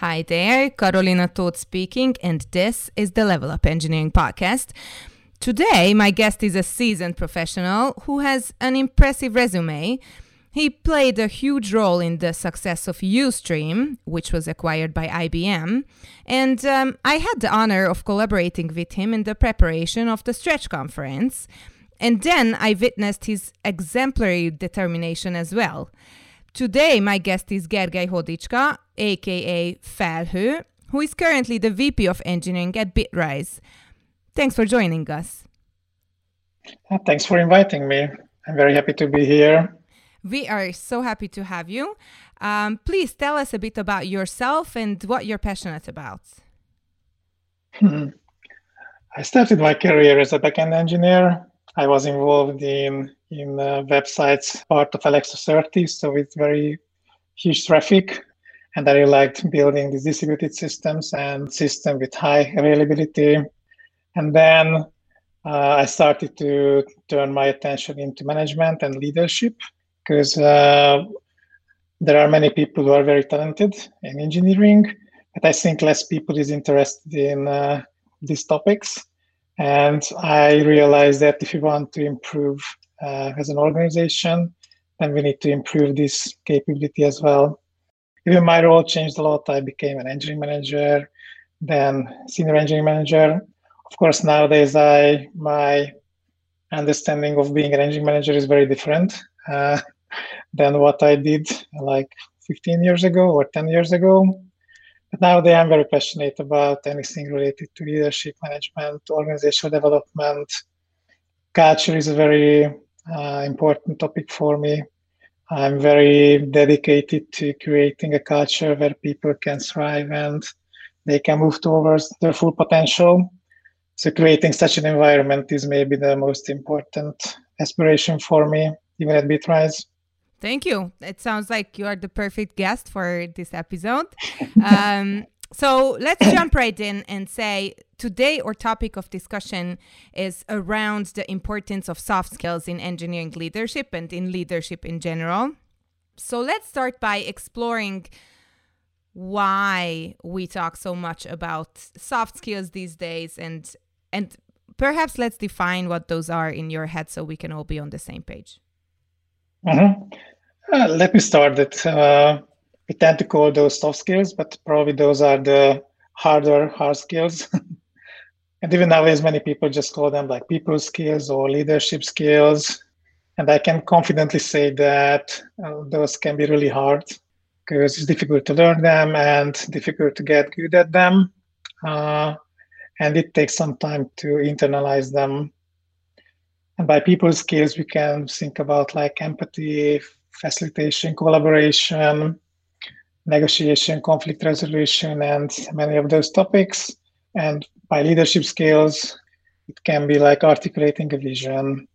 Hi there, Karolina Toth speaking, and this is the Level Up Engineering Podcast. Today, my guest is a seasoned professional who has an impressive resume. He played a huge role in the success of Ustream, which was acquired by IBM, and um, I had the honor of collaborating with him in the preparation of the Stretch conference. And then I witnessed his exemplary determination as well. Today, my guest is Gergely Hodicska, aka Felhő, who is currently the VP of Engineering at Bitrise. Thanks for joining us. Uh, thanks for inviting me. I'm very happy to be here. We are so happy to have you. Um, please tell us a bit about yourself and what you're passionate about. Hmm. I started my career as a backend engineer. I was involved in in uh, websites part of Alexa 30, so it's very huge traffic. And I really liked building these distributed systems and system with high availability. And then uh, I started to turn my attention into management and leadership because uh, there are many people who are very talented in engineering, but I think less people is interested in uh, these topics. And I realized that if you want to improve uh, as an organization, and we need to improve this capability as well. Even my role changed a lot. I became an engineering manager, then senior engineering manager. Of course, nowadays I my understanding of being an engineering manager is very different uh, than what I did like 15 years ago or 10 years ago. But nowadays I'm very passionate about anything related to leadership, management, organizational development. Culture is a very uh, important topic for me. I'm very dedicated to creating a culture where people can thrive and they can move towards their full potential. So creating such an environment is maybe the most important aspiration for me, even at Bitrise. Thank you. It sounds like you are the perfect guest for this episode. Um, so let's jump right in and say today our topic of discussion is around the importance of soft skills in engineering leadership and in leadership in general. So let's start by exploring why we talk so much about soft skills these days and and perhaps let's define what those are in your head so we can all be on the same page. Mm-hmm. Uh, let me start that uh, we tend to call those soft skills, but probably those are the harder hard skills. and even nowadays, many people just call them like people skills or leadership skills. And I can confidently say that uh, those can be really hard because it's difficult to learn them and difficult to get good at them. Uh, and it takes some time to internalize them. And by people skills, we can think about like empathy, facilitation, collaboration, negotiation, conflict resolution, and many of those topics. And by leadership skills, it can be like articulating a vision,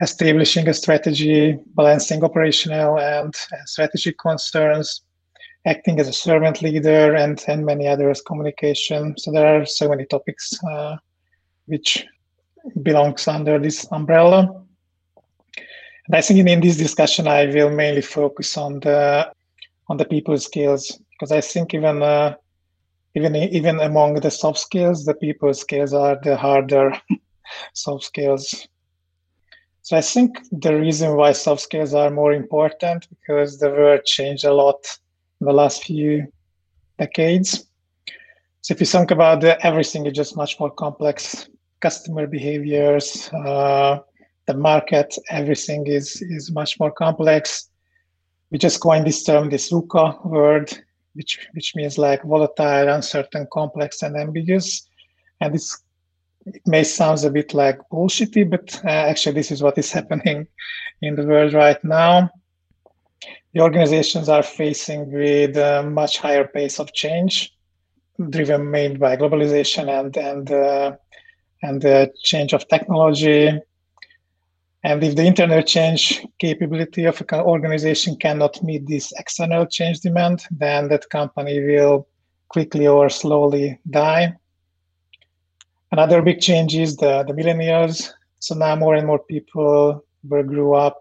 establishing a strategy, balancing operational and strategic concerns, acting as a servant leader, and, and many others, communication. So there are so many topics uh, which belongs under this umbrella. And I think in, in this discussion, I will mainly focus on the on the people skills because I think even uh, even even among the soft skills, the people skills are the harder soft skills. So I think the reason why soft skills are more important because the world changed a lot in the last few decades. So if you think about the, everything is just much more complex. Customer behaviors, uh, the market, everything is is much more complex we just coined this term, this VUCA word, which which means like volatile, uncertain, complex, and ambiguous. And it's it may sound a bit like bullshitty, but uh, actually this is what is happening in the world right now. the organizations are facing with a much higher pace of change, driven mainly by globalization and and uh, and the change of technology. And if the internal change capability of an organization cannot meet this external change demand, then that company will quickly or slowly die. Another big change is the, the millennials. So now more and more people will grow up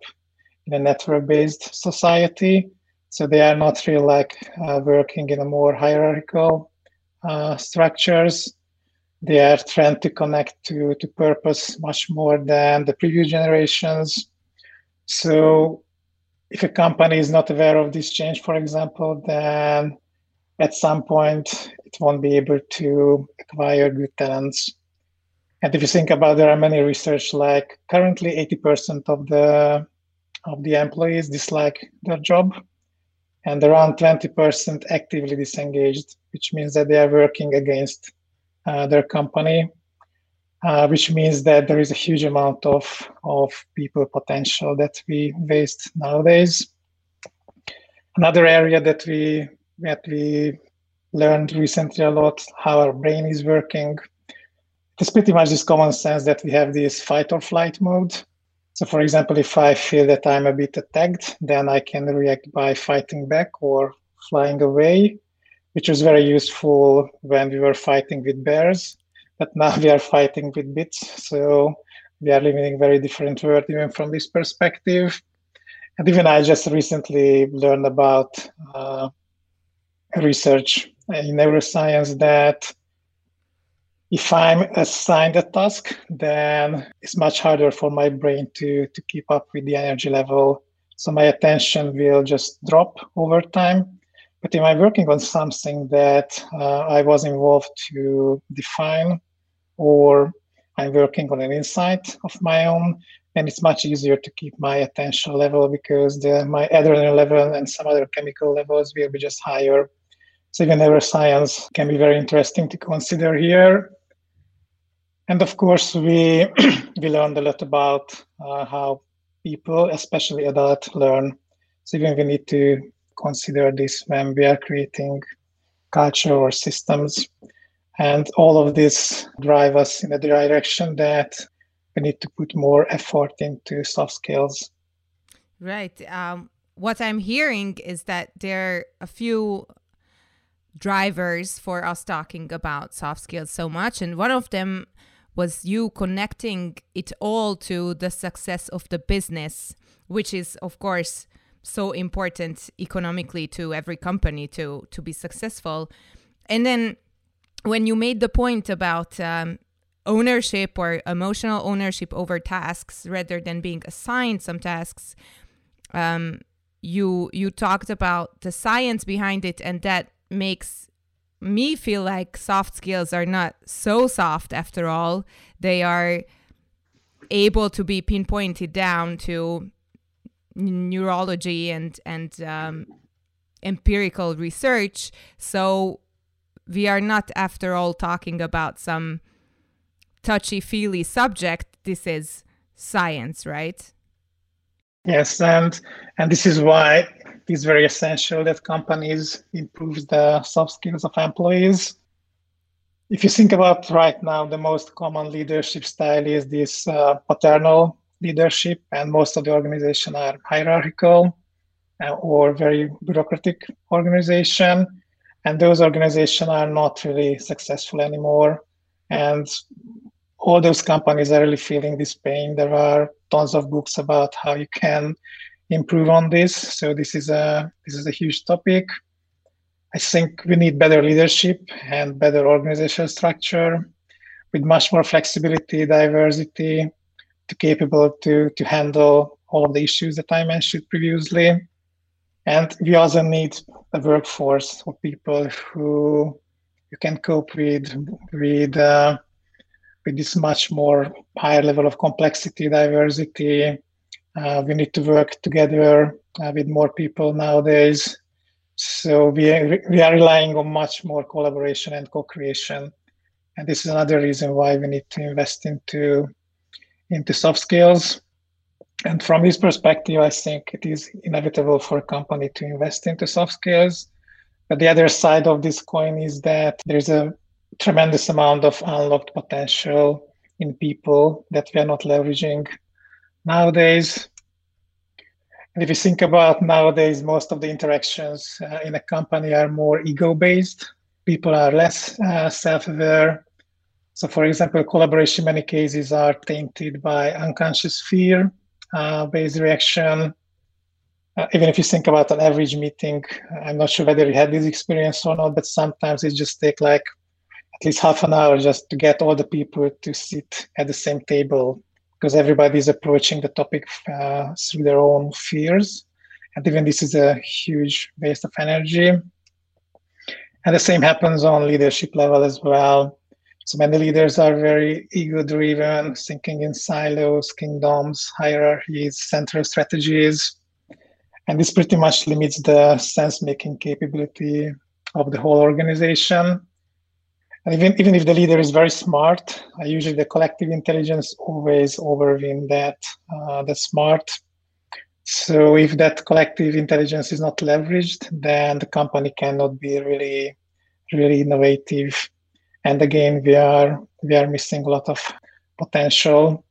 in a network-based society. So they are not really like uh, working in a more hierarchical uh, structures. They are trying to connect to, to purpose much more than the previous generations. So if a company is not aware of this change, for example, then at some point it won't be able to acquire good talents. And if you think about, there are many research like currently 80% of the of the employees dislike their job, and around 20% actively disengaged, which means that they are working against their company, uh, which means that there is a huge amount of of people potential that we waste nowadays. Another area that we that we learned recently a lot how our brain is working it's pretty much this common sense that we have this fight or flight mode. So, for example, if I feel that I'm a bit attacked, then I can react by fighting back or flying away, which was very useful when we were fighting with bears. But now we are fighting with bits. So, we are living in a very different world, even from this perspective. And even I just recently learned about uh, research in neuroscience that if I'm assigned a task, then it's much harder for my brain to, to keep up with the energy level. So my attention will just drop over time. But if I'm working on something that uh, I was involved to define, or I'm working on an insight of my own, then it's much easier to keep my attention level because the, my adrenaline level and some other chemical levels will be just higher. So even neuroscience can be very interesting to consider here and of course, we we learned a lot about uh, how people, especially adults, learn. So even we need to consider this when we are creating culture or systems. And all of this drive us in a direction that we need to put more effort into soft skills. Right. Um, what I'm hearing is that there are a few drivers for us talking about soft skills so much. And one of them was you connecting it all to the success of the business, which is, of course, so important economically to every company to to be successful. And then when you made the point about um, ownership or emotional ownership over tasks rather than being assigned some tasks, um, you you talked about the science behind it, and that makes me feel like soft skills are not so soft after all. They are able to be pinpointed down to neurology and and um, empirical research. So we are not, after all, talking about some touchy feely subject. This is science, right? Yes, and and this is why it's very essential that companies improve the soft skills of employees. If you think about right now, the most common leadership style is this uh, paternal leadership, and most of the organization are hierarchical uh, or very bureaucratic organization, and those organizations are not really successful anymore. And all those companies are really feeling this pain. There are tons of books about how you can improve on this. So this is a this is a huge topic. I think we need better leadership and better organizational structure with much more flexibility, diversity, to capable to to handle all of the issues that I mentioned previously. And we also need a workforce of people who you can cope with with uh, with this much more higher level of complexity, diversity, uh, we need to work together uh, with more people nowadays. So we are, we are relying on much more collaboration and co-creation. And this is another reason why we need to invest into into soft skills. And from this perspective, I think it is inevitable for a company to invest into soft skills. But the other side of this coin is that there's a tremendous amount of unlocked potential in people that we are not leveraging nowadays. And if you think about nowadays, most of the interactions uh, in a company are more ego based. People are less uh, self aware. So, for example, collaboration many cases are tainted by unconscious fear uh, based reaction. Uh, even if you think about an average meeting, I'm not sure whether you had this experience or not, but sometimes it just take like at least half an hour just to get all the people to sit at the same table because everybody is approaching the topic uh, through their own fears. And even this is a huge waste of energy. And the same happens on leadership level as well. So many leaders are very ego driven, thinking in silos, kingdoms, hierarchies, central strategies. And this pretty much limits the sense making capability of the whole organization. And even, even if the leader is very smart, uh, usually the collective intelligence always overwin that uh, the smart. So if that collective intelligence is not leveraged, then the company cannot be really, really innovative. And again, we are we are missing a lot of potential.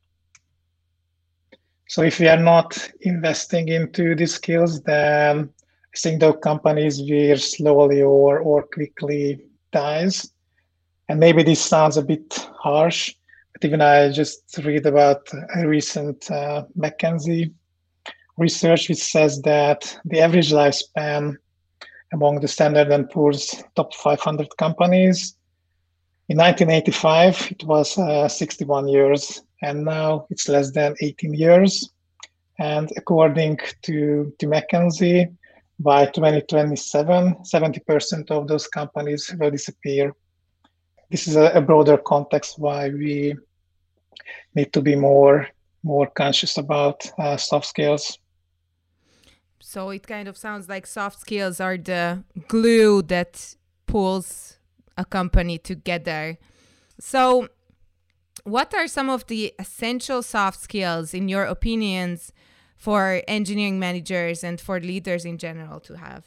So if we are not investing into these skills, then I think the companies will slowly or or quickly dies and maybe this sounds a bit harsh, but even I just read about a recent uh, McKinsey research which says that the average lifespan among the Standard and Poor's top 500 companies in 1985 it was uh, 61 years, and now it's less than 18 years. And according to, to McKinsey, by 2027, 70% of those companies will disappear this is a, a broader context why we need to be more more conscious about uh, soft skills. So it kind of sounds like soft skills are the glue that pulls a company together. So, what are some of the essential soft skills, in your opinions, for engineering managers and for leaders in general to have?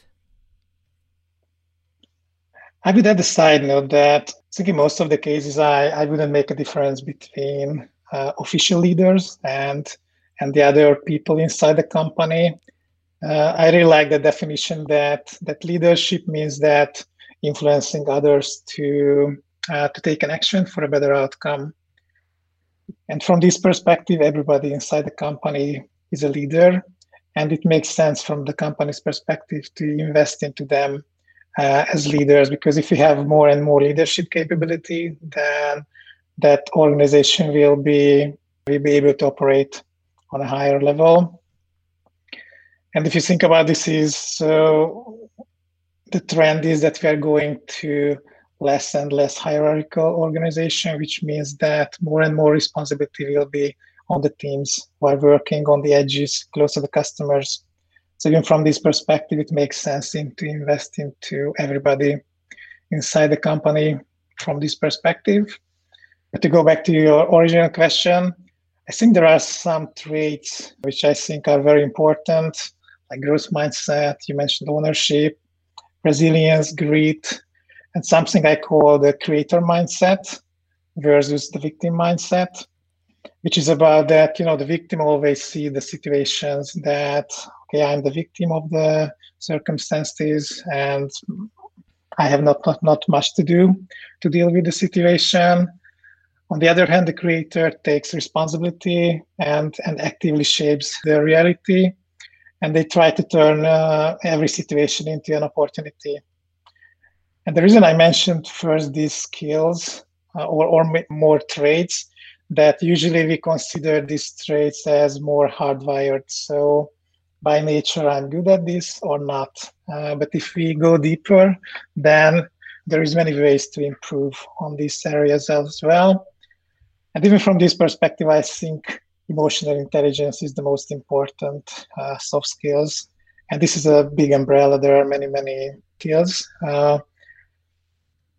I would add a side note that I think in most of the cases, I, I wouldn't make a difference between uh, official leaders and and the other people inside the company. Uh, I really like the definition that that leadership means that influencing others to uh, to take an action for a better outcome. And from this perspective, everybody inside the company is a leader, and it makes sense from the company's perspective to invest into them uh, as leaders because if we have more and more leadership capability then that organization will be will be able to operate on a higher level and if you think about this is so the trend is that we are going to less and less hierarchical organization which means that more and more responsibility will be on the teams while working on the edges close to the customers so even from this perspective, it makes sense to invest into everybody inside the company from this perspective. But to go back to your original question, I think there are some traits which I think are very important, like growth mindset, you mentioned ownership, resilience, grit, and something I call the creator mindset versus the victim mindset, which is about that, you know, the victim always see the situations that okay, I'm the victim of the circumstances and I have not, not, not much to do to deal with the situation. On the other hand, the creator takes responsibility and, and actively shapes the reality, and they try to turn uh, every situation into an opportunity. And the reason I mentioned first these skills uh, or, or more traits, that usually we consider these traits as more hardwired. So by nature I'm good at this or not. Uh, but if we go deeper, then there is many ways to improve on these areas as well. And even from this perspective, I think emotional intelligence is the most important uh, soft skills. And this is a big umbrella. There are many, many skills. Uh,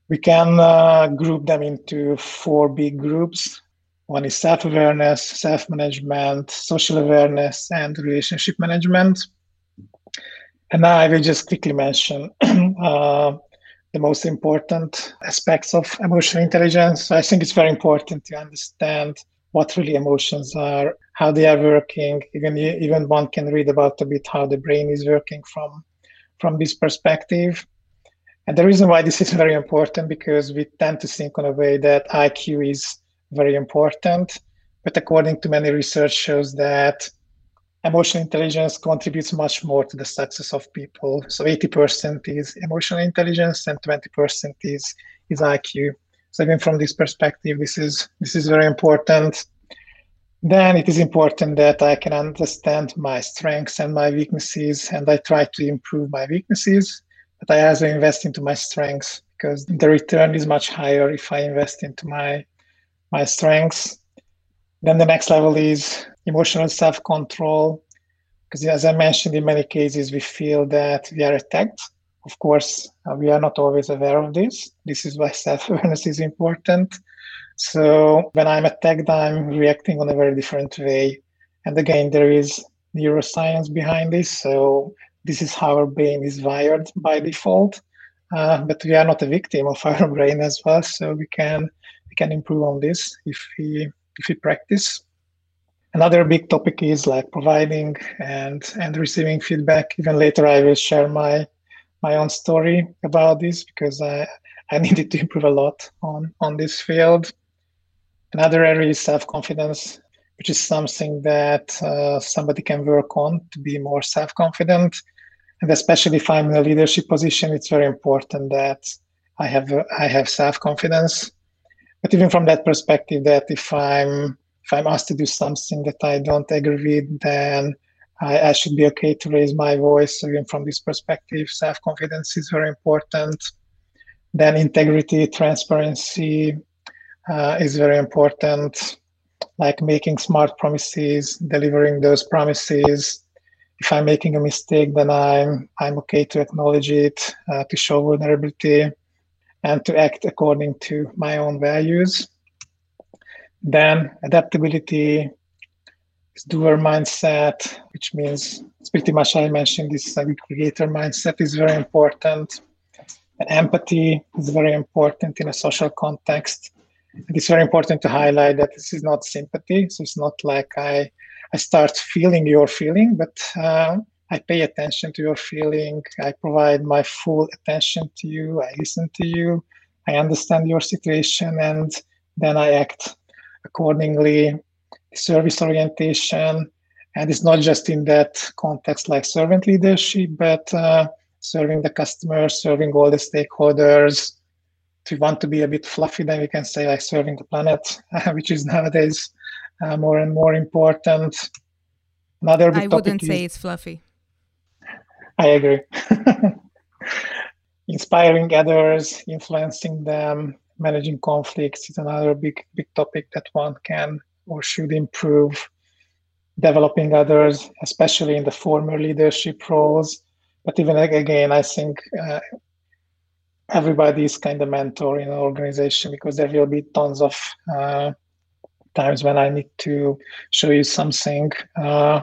we can uh, group them into four big groups. One is self awareness, self management, social awareness, and relationship management. And now I will just quickly mention uh, the most important aspects of emotional intelligence. I think it's very important to understand what really emotions are, how they are working. Even even one can read about a bit how the brain is working from from this perspective. And the reason why this is very important because we tend to think on a way that IQ is very important, but according to many research shows that emotional intelligence contributes much more to the success of people. So 80% is emotional intelligence and 20% is is IQ. So even from this perspective, this is this is very important. Then it is important that I can understand my strengths and my weaknesses, and I try to improve my weaknesses. But I also invest into my strengths because the return is much higher if I invest into my my strengths. Then the next level is emotional self control. Because as I mentioned, in many cases, we feel that we are attacked. Of course, uh, we are not always aware of this. This is why self awareness is important. So when I'm attacked, I'm reacting on a very different way. And again, there is neuroscience behind this. So this is how our brain is wired by default. Uh, but we are not a victim of our brain as well. So we can we can improve on this if we if we practice. Another big topic is like providing and and receiving feedback. Even later, I will share my my own story about this because I I needed to improve a lot on on this field. Another area is self confidence, which is something that uh, somebody can work on to be more self confident. And especially if I'm in a leadership position, it's very important that I have I have self confidence. But even from that perspective, that if I'm if I'm asked to do something that I don't agree with, then I, I should be okay to raise my voice. Even from this perspective, self confidence is very important. Then integrity, transparency uh, is very important, like making smart promises, delivering those promises. If I'm making a mistake, then I'm I'm okay to acknowledge it, uh, to show vulnerability, and to act according to my own values. Then adaptability doer mindset, which means it's pretty much I mentioned this like creator mindset is very important. And empathy is very important in a social context. And it's very important to highlight that this is not sympathy. So it's not like I I start feeling your feeling, but uh, I pay attention to your feeling. I provide my full attention to you. I listen to you. I understand your situation, and then I act accordingly, service orientation. And it's not just in that context like servant leadership, but uh, serving the customer, serving all the stakeholders. If we want to be a bit fluffy, then we can say like serving the planet, which is nowadays uh, more and more important. Another I wouldn't say it's fluffy. I agree. Inspiring others, influencing them, managing conflicts is another big big topic that one can or should improve developing others especially in the former leadership roles but even again i think uh, everybody is kind of mentor in an organization because there will be tons of uh, times when i need to show you something uh,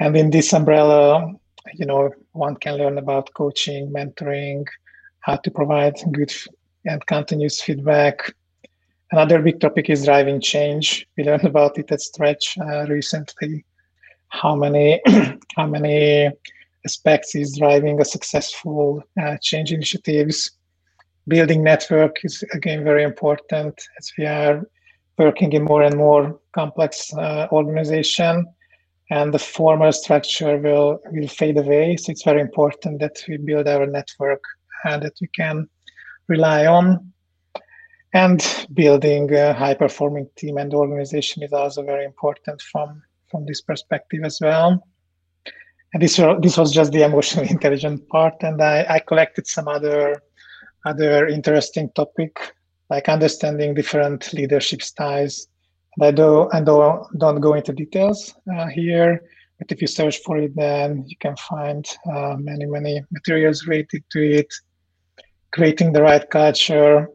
and in this umbrella you know one can learn about coaching mentoring how to provide good and continuous feedback. Another big topic is driving change. We learned about it at Stretch uh, recently. How many how many aspects is driving a successful uh, change initiatives? Building network is again very important as we are working in more and more complex uh, organization and the formal structure will will fade away so it's very important that we build our network and that we can rely on. And building a high performing team and organization is also very important from, from this perspective as well. And this, this was just the emotionally intelligent part. And I, I collected some other other interesting topic like understanding different leadership styles. And I do I don't don't go into details uh, here, but if you search for it, then you can find uh, many many materials related to it creating the right culture,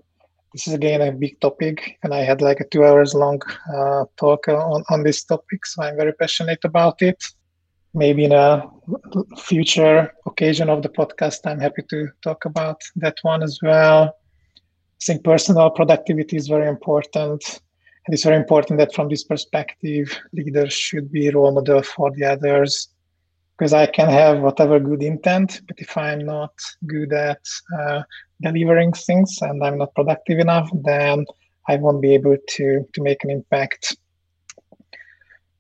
this is again a big topic, and I had like a two hours long uh, talk on, on this topic, so I'm very passionate about it. Maybe in a future occasion of the podcast, I'm happy to talk about that one as well. I think personal productivity is very important. And it's very important that from this perspective, leaders should be role model for the others because I can have whatever good intent, but if I'm not good at uh, delivering things and I'm not productive enough, then I won't be able to to make an impact.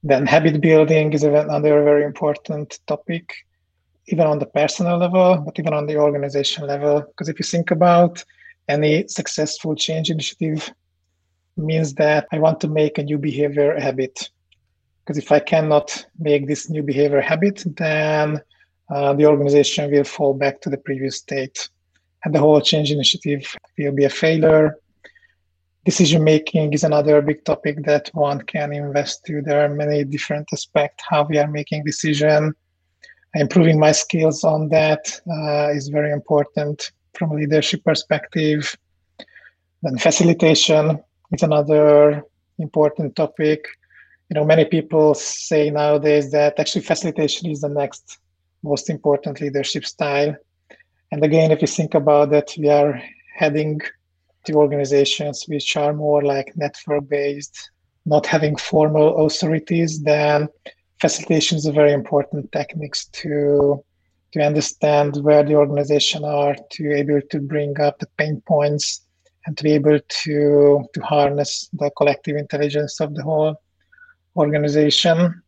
Then habit building is another very important topic, even on the personal level, but even on the organization level. Because if you think about any successful change initiative, means that I want to make a new behavior a habit because if I cannot make this new behavior habit, then uh, the organization will fall back to the previous state. And the whole change initiative will be a failure. Decision making is another big topic that one can invest to. There are many different aspects how we are making decision. Improving my skills on that uh, is very important from a leadership perspective. Then facilitation is another important topic you know many people say nowadays that actually facilitation is the next most important leadership style and again if you think about that we are heading to organizations which are more like network based not having formal authorities then facilitation is a very important techniques to to understand where the organization are to be able to bring up the pain points and to be able to to harness the collective intelligence of the whole organization.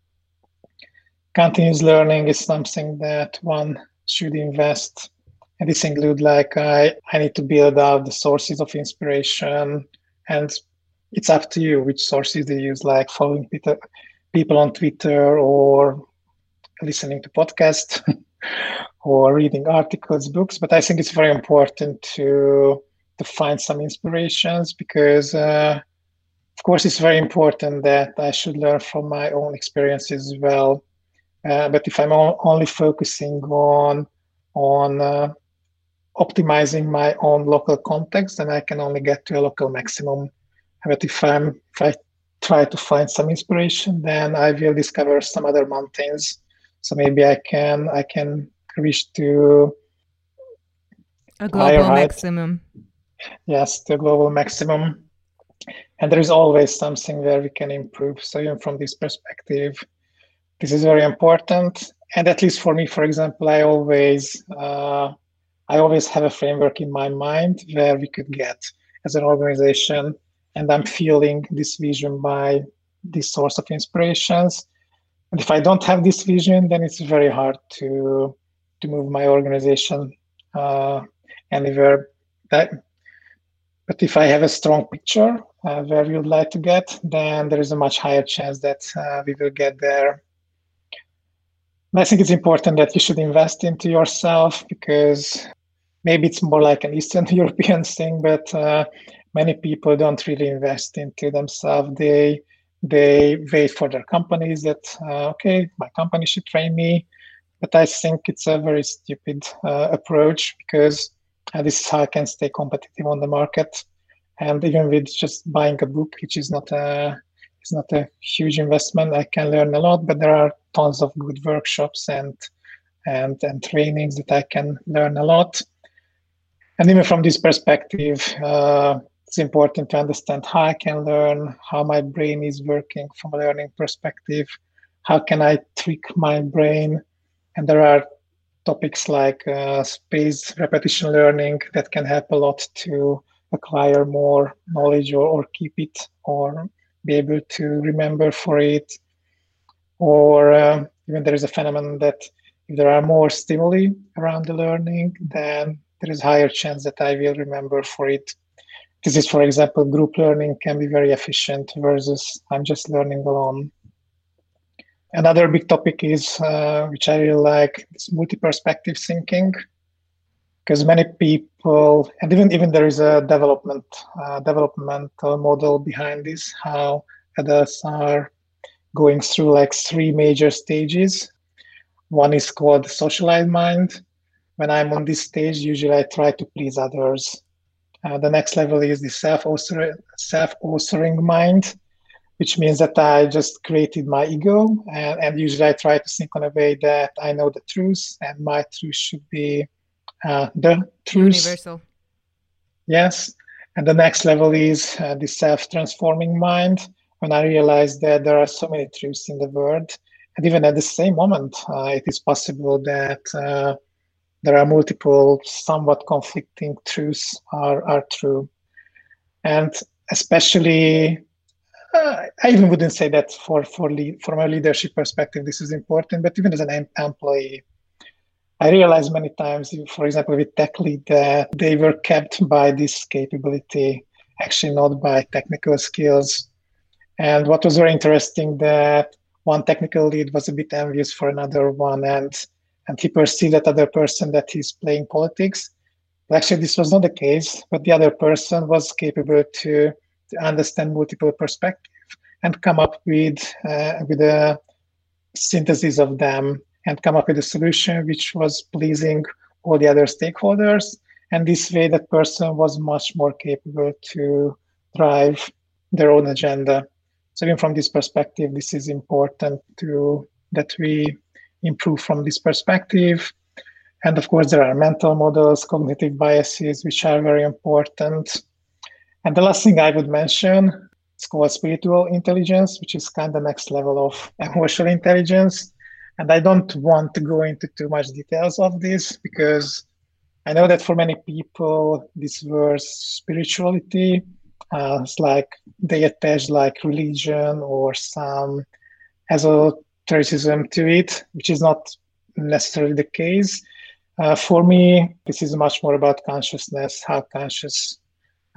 Continuous learning is something that one should invest. And this include like I, I need to build out the sources of inspiration and it's up to you which sources you use, like following Peter, people on Twitter or listening to podcasts or reading articles, books. But I think it's very important to to find some inspirations because uh, of course, it's very important that I should learn from my own experiences as well. Uh, but if I'm only focusing on on uh, optimizing my own local context, then I can only get to a local maximum. But if I'm if I try to find some inspiration, then I will discover some other mountains. So maybe I can I can reach to a global maximum. Yes, the global maximum and there is always something where we can improve so even from this perspective this is very important and at least for me for example i always uh, i always have a framework in my mind where we could get as an organization and i'm feeling this vision by this source of inspirations and if i don't have this vision then it's very hard to to move my organization uh, anywhere that but if I have a strong picture uh, where we would like to get, then there is a much higher chance that uh, we will get there. And I think it's important that you should invest into yourself because maybe it's more like an Eastern European thing, but uh, many people don't really invest into themselves. They they wait for their companies that uh, okay, my company should train me, but I think it's a very stupid uh, approach because and this is how I can stay competitive on the market. And even with just buying a book, which is not a it's not a huge investment, I can learn a lot. But there are tons of good workshops and and and trainings that I can learn a lot. And even from this perspective, uh, it's important to understand how I can learn, how my brain is working from a learning perspective, how can I trick my brain, and there are topics like uh, space repetition learning that can help a lot to acquire more knowledge or, or keep it or be able to remember for it. Or uh, even there is a phenomenon that if there are more stimuli around the learning then there is higher chance that i will remember for it this is for example group learning can be very efficient versus i'm just learning alone Another big topic is, uh, which I really like, is multi-perspective thinking, because many people, and even even there is a development uh, developmental model behind this, how adults are going through like three major stages. One is called socialized mind. When I'm on this stage, usually I try to please others. Uh, the next level is the self-authoring, self-authoring mind, which means that I just created my ego, and, and, usually I try to think in a way that I know the truth, and my truth should be uh, the truth. Universal. Yes, and the next level is uh, the self-transforming mind, when I realize that there are so many truths in the world, and even at the same moment, uh, it is possible that uh, there are multiple, somewhat conflicting truths are, are true. And especially, uh, I even wouldn't say that for, for from a leadership perspective, this is important, but even as an employee, I realized many times, for example, with tech lead, that they were kept by this capability, actually not by technical skills. And what was very interesting that one technical lead was a bit envious for another one, and and he perceived that other person that he's playing politics. But actually, this was not the case. But the other person was capable to, to understand multiple perspectives and come up with uh, with a synthesis of them and come up with a solution which was pleasing all the other stakeholders. And this way, that person was much more capable to drive their own agenda. So even from this perspective, this is important to that we improve from this perspective. And of course, there are mental models, cognitive biases, which are very important. And the last thing I would mention is called spiritual intelligence, which is kind of next level of emotional intelligence. And I don't want to go into too much details of this because I know that for many people, this word spirituality uh, it's like they attach like religion or some esotericism to it, which is not necessarily the case. Uh, for me, this is much more about consciousness, how conscious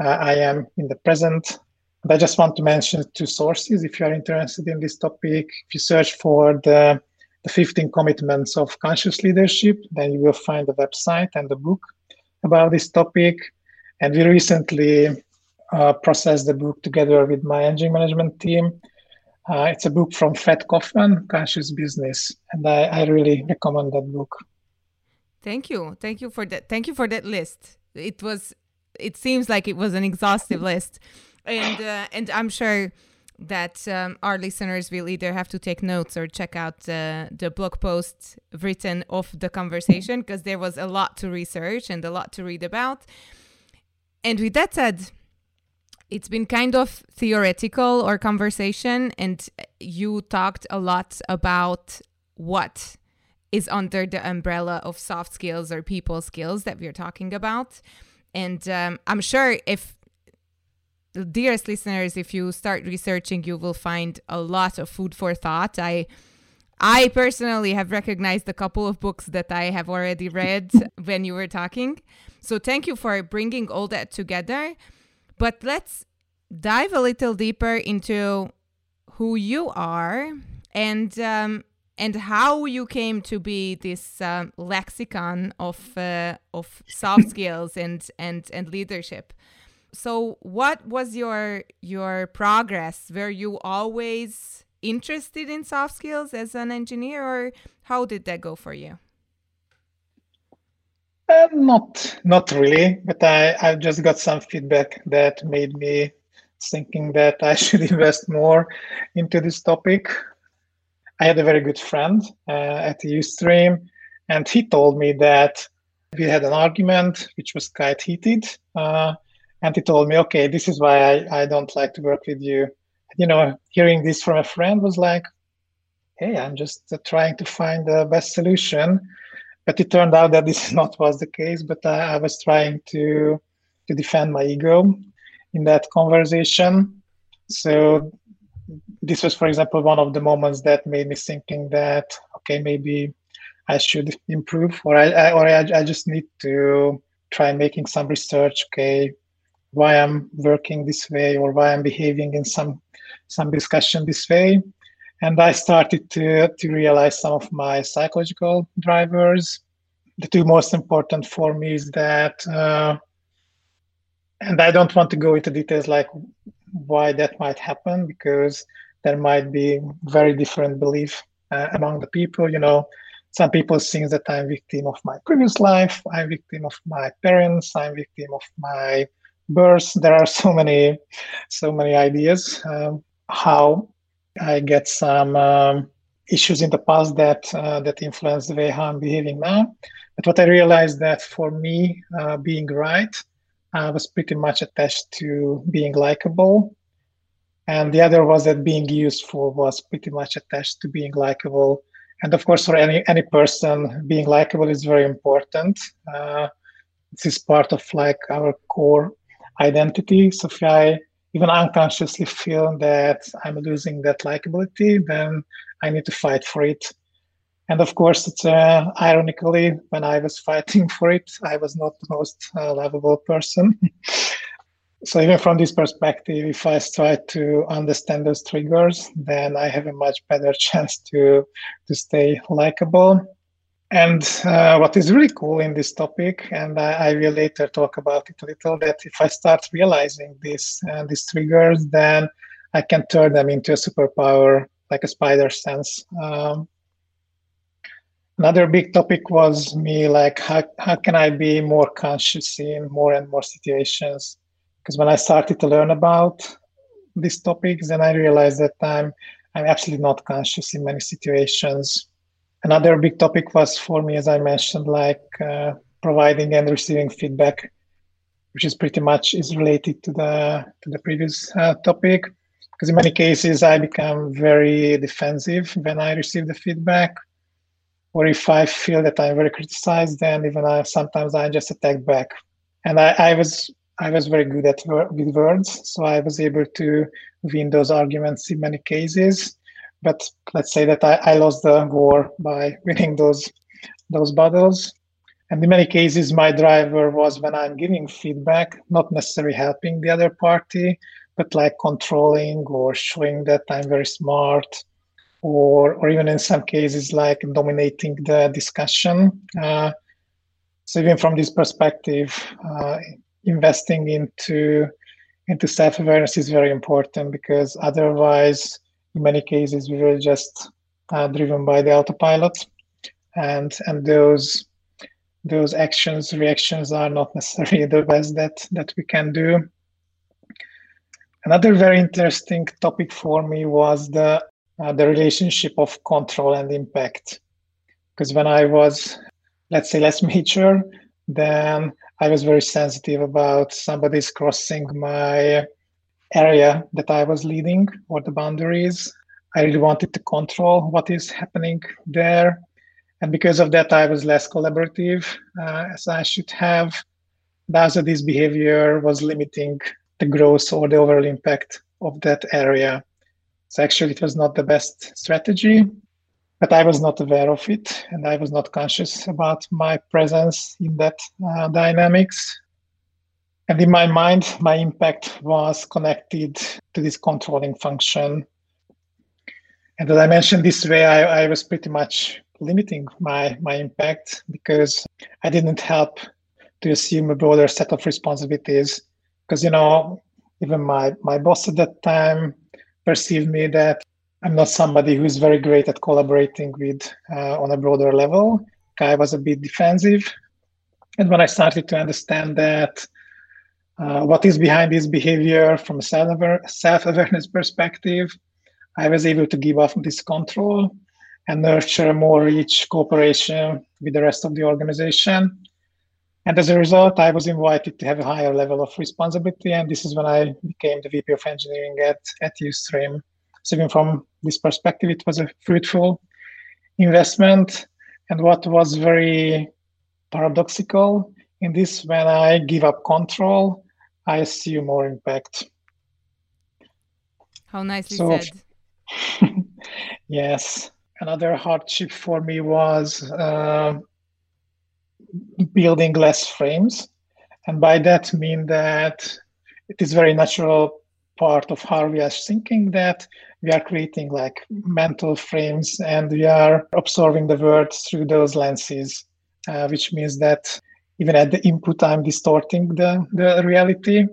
uh, I am in the present. And I just want to mention two sources if you are interested in this topic. If you search for the, the 15 commitments of conscious leadership, then you will find the website and the book about this topic. And we recently uh, processed the book together with my engineering management team. Uh, it's a book from Fred Kofman, Conscious Business, and I, I really recommend that book. Thank you, thank you for that. Thank you for that list. It was, it seems like it was an exhaustive list, and uh, and I'm sure that um, our listeners will either have to take notes or check out uh, the blog post written of the conversation because there was a lot to research and a lot to read about. And with that said, it's been kind of theoretical or conversation and you talked a lot about what is under the umbrella of soft skills or people skills that we're talking about. And um, i'm sure if dearest listeners if you start researching you will find a lot of food for thought. I i personally have recognized a couple of books that i have already read when you were talking. So thank you for bringing all that together but let's dive a little deeper into who you are and um, and how you came to be this um, lexicon of uh, of soft skills and and and leadership. So, what was your your progress? Were you always interested in soft skills as an engineer, or how did that go for you? Uh, not not really, but I I just got some feedback that made me thinking that I should invest more into this topic. I had a very good friend uh, at the Ustream, and he told me that we had an argument which was quite heated. Uh, and he told me, okay, this is why I, I don't like to work with you. You know, hearing this from a friend was like, hey, I'm just uh, trying to find the best solution but it turned out that this not was the case but I, I, was trying to to defend my ego in that conversation. So this was for example one of the moments that made me thinking that okay maybe i should improve or i, I or I, I just need to try making some research okay why i'm working this way or why i'm behaving in some some discussion this way and I started to, to realize some of my psychological drivers. The two most important for me is that, uh, and I don't want to go into details like why that might happen because there might be very different belief uh, among the people. You know, some people think that I'm victim of my previous life, I'm victim of my parents, I'm victim of my birth. There are so many, so many ideas um, how I get some um, issues in the past that uh, that influence the way how I'm behaving now. But what I realized that for me, uh, being right, I was pretty much attached to being likable, and the other was that being useful was pretty much attached to being likable. And of course, for any any person, being likable is very important. Uh, this is part of like our core identity. So if I even unconsciously feel that I'm losing that likability, then I need to fight for it. And of course, it's uh, ironically when I was fighting for it, I was not the most uh, lovable person. so even from this perspective, if I try to understand those triggers, then I have a much better chance to to stay likable. And uh, what is really cool in this topic, and I, I, will later talk about it a little, that if I start realizing this uh, these triggers, then I can turn them into a superpower, like a spider sense. Um, another big topic was me like how, how can I be more conscious in more and more situations? Because when I started to learn about these topics, then I realized that I'm I'm absolutely not conscious in many situations Another big topic was for me, as I mentioned, like uh, providing and receiving feedback, which is pretty much is related to the to the previous uh, topic. Because in many cases, I become very defensive when I receive the feedback, or if I feel that I'm very criticized, then even I, sometimes I just attack back. And I, I was I was very good at with words, so I was able to win those arguments in many cases but let's say that I, I lost the war by winning those those battles. And in many cases, my driver was when I'm giving feedback, not necessarily helping the other party, but like controlling or showing that I'm very smart, or or even in some cases like dominating the discussion. Uh, so even from this perspective, uh, investing into into self awareness is very important because otherwise in many cases we were just uh, driven by the autopilot. And and those those actions reactions are not necessarily the best that that we can do. Another very interesting topic for me was the uh, the relationship of control and impact. Because when i was let's say less mature then i was very sensitive about somebody's crossing my area that I was leading or the boundaries. I really wanted to control what is happening there. And because of that, I was less collaborative uh, as I should have. Thus, this behavior was limiting the growth or the overall impact of that area. So, actually, it was not the best strategy, but I was not aware of it and I was not conscious about my presence in that uh, dynamics. And in my mind, my impact was connected to this controlling function. And as I mentioned this way, I, I was pretty much limiting my, my impact because I didn't help to assume a broader set of responsibilities. Because, you know, even my, my boss at that time perceived me that I'm not somebody who's very great at collaborating with uh, on a broader level. I was a bit defensive. And when I started to understand that uh, what is behind this behavior from a self-awareness perspective. I was able to give up this control and nurture more rich cooperation with the rest of the organization. And as a result, I was invited to have a higher level of responsibility. And this is when I became the VP of engineering at, at Ustream. So even from this perspective, it was a fruitful investment. And what was very paradoxical in this, when I give up control, I assume more impact. How nicely so, said. yes. Another hardship for me was uh, building less frames. And by that mean that it is very natural part of how we are thinking that we are creating like mental frames and we are absorbing the world through those lenses, uh, which means that even at the input, I'm distorting the, the reality.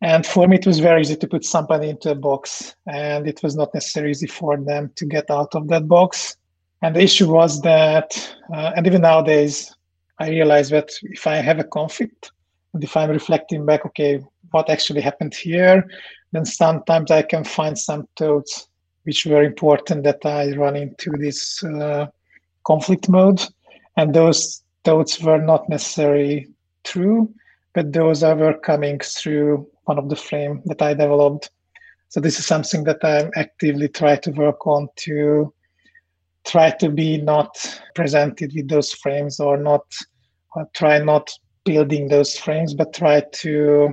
And for me, it was very easy to put somebody into a box, and it was not necessarily easy for them to get out of that box. And the issue was that, uh, and even nowadays, I realize that if I have a conflict, and if I'm reflecting back, okay, what actually happened here. Then sometimes I can find some thoughts which were important that I run into this uh, conflict mode. And those thoughts were not necessarily true, but those are coming through one of the frame that I developed. So this is something that I'm actively try to work on to try to be not presented with those frames or not or try not building those frames, but try to